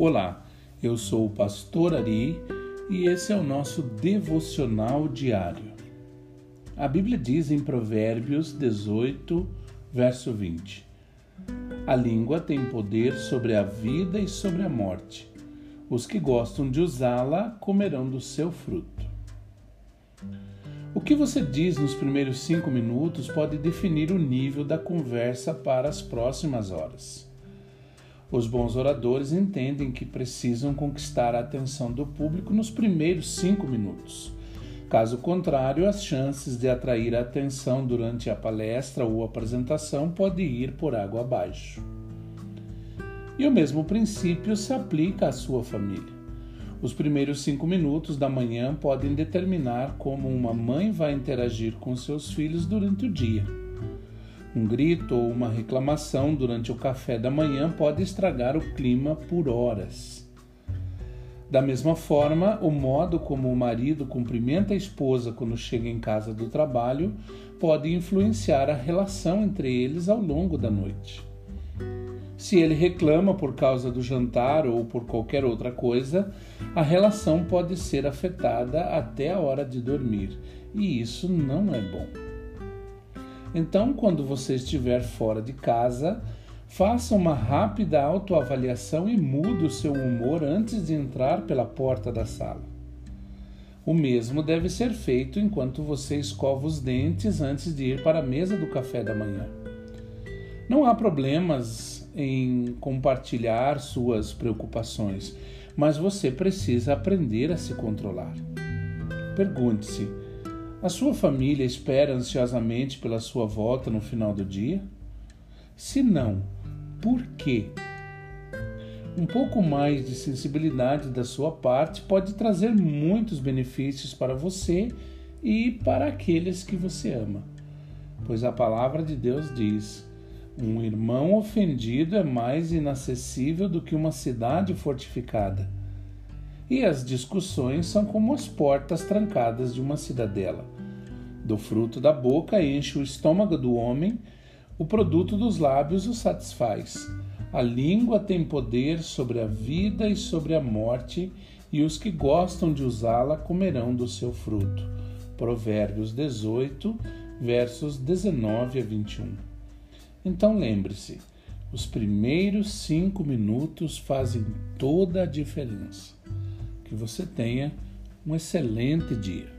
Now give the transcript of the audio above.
Olá, eu sou o pastor Ari e esse é o nosso devocional diário. A Bíblia diz em Provérbios 18, verso 20: A língua tem poder sobre a vida e sobre a morte. Os que gostam de usá-la comerão do seu fruto. O que você diz nos primeiros cinco minutos pode definir o nível da conversa para as próximas horas. Os bons oradores entendem que precisam conquistar a atenção do público nos primeiros cinco minutos. Caso contrário, as chances de atrair a atenção durante a palestra ou apresentação podem ir por água abaixo. E o mesmo princípio se aplica à sua família. Os primeiros cinco minutos da manhã podem determinar como uma mãe vai interagir com seus filhos durante o dia. Um grito ou uma reclamação durante o café da manhã pode estragar o clima por horas. Da mesma forma, o modo como o marido cumprimenta a esposa quando chega em casa do trabalho pode influenciar a relação entre eles ao longo da noite. Se ele reclama por causa do jantar ou por qualquer outra coisa, a relação pode ser afetada até a hora de dormir, e isso não é bom. Então, quando você estiver fora de casa, faça uma rápida autoavaliação e mude o seu humor antes de entrar pela porta da sala. O mesmo deve ser feito enquanto você escova os dentes antes de ir para a mesa do café da manhã. Não há problemas em compartilhar suas preocupações, mas você precisa aprender a se controlar. Pergunte-se: a sua família espera ansiosamente pela sua volta no final do dia? Se não, por quê? Um pouco mais de sensibilidade da sua parte pode trazer muitos benefícios para você e para aqueles que você ama. Pois a palavra de Deus diz: um irmão ofendido é mais inacessível do que uma cidade fortificada e as discussões são como as portas trancadas de uma cidadela. Do fruto da boca enche o estômago do homem, o produto dos lábios o satisfaz. A língua tem poder sobre a vida e sobre a morte, e os que gostam de usá-la comerão do seu fruto. Provérbios 18, versos 19 a 21. Então lembre-se, os primeiros cinco minutos fazem toda a diferença. Que você tenha um excelente dia.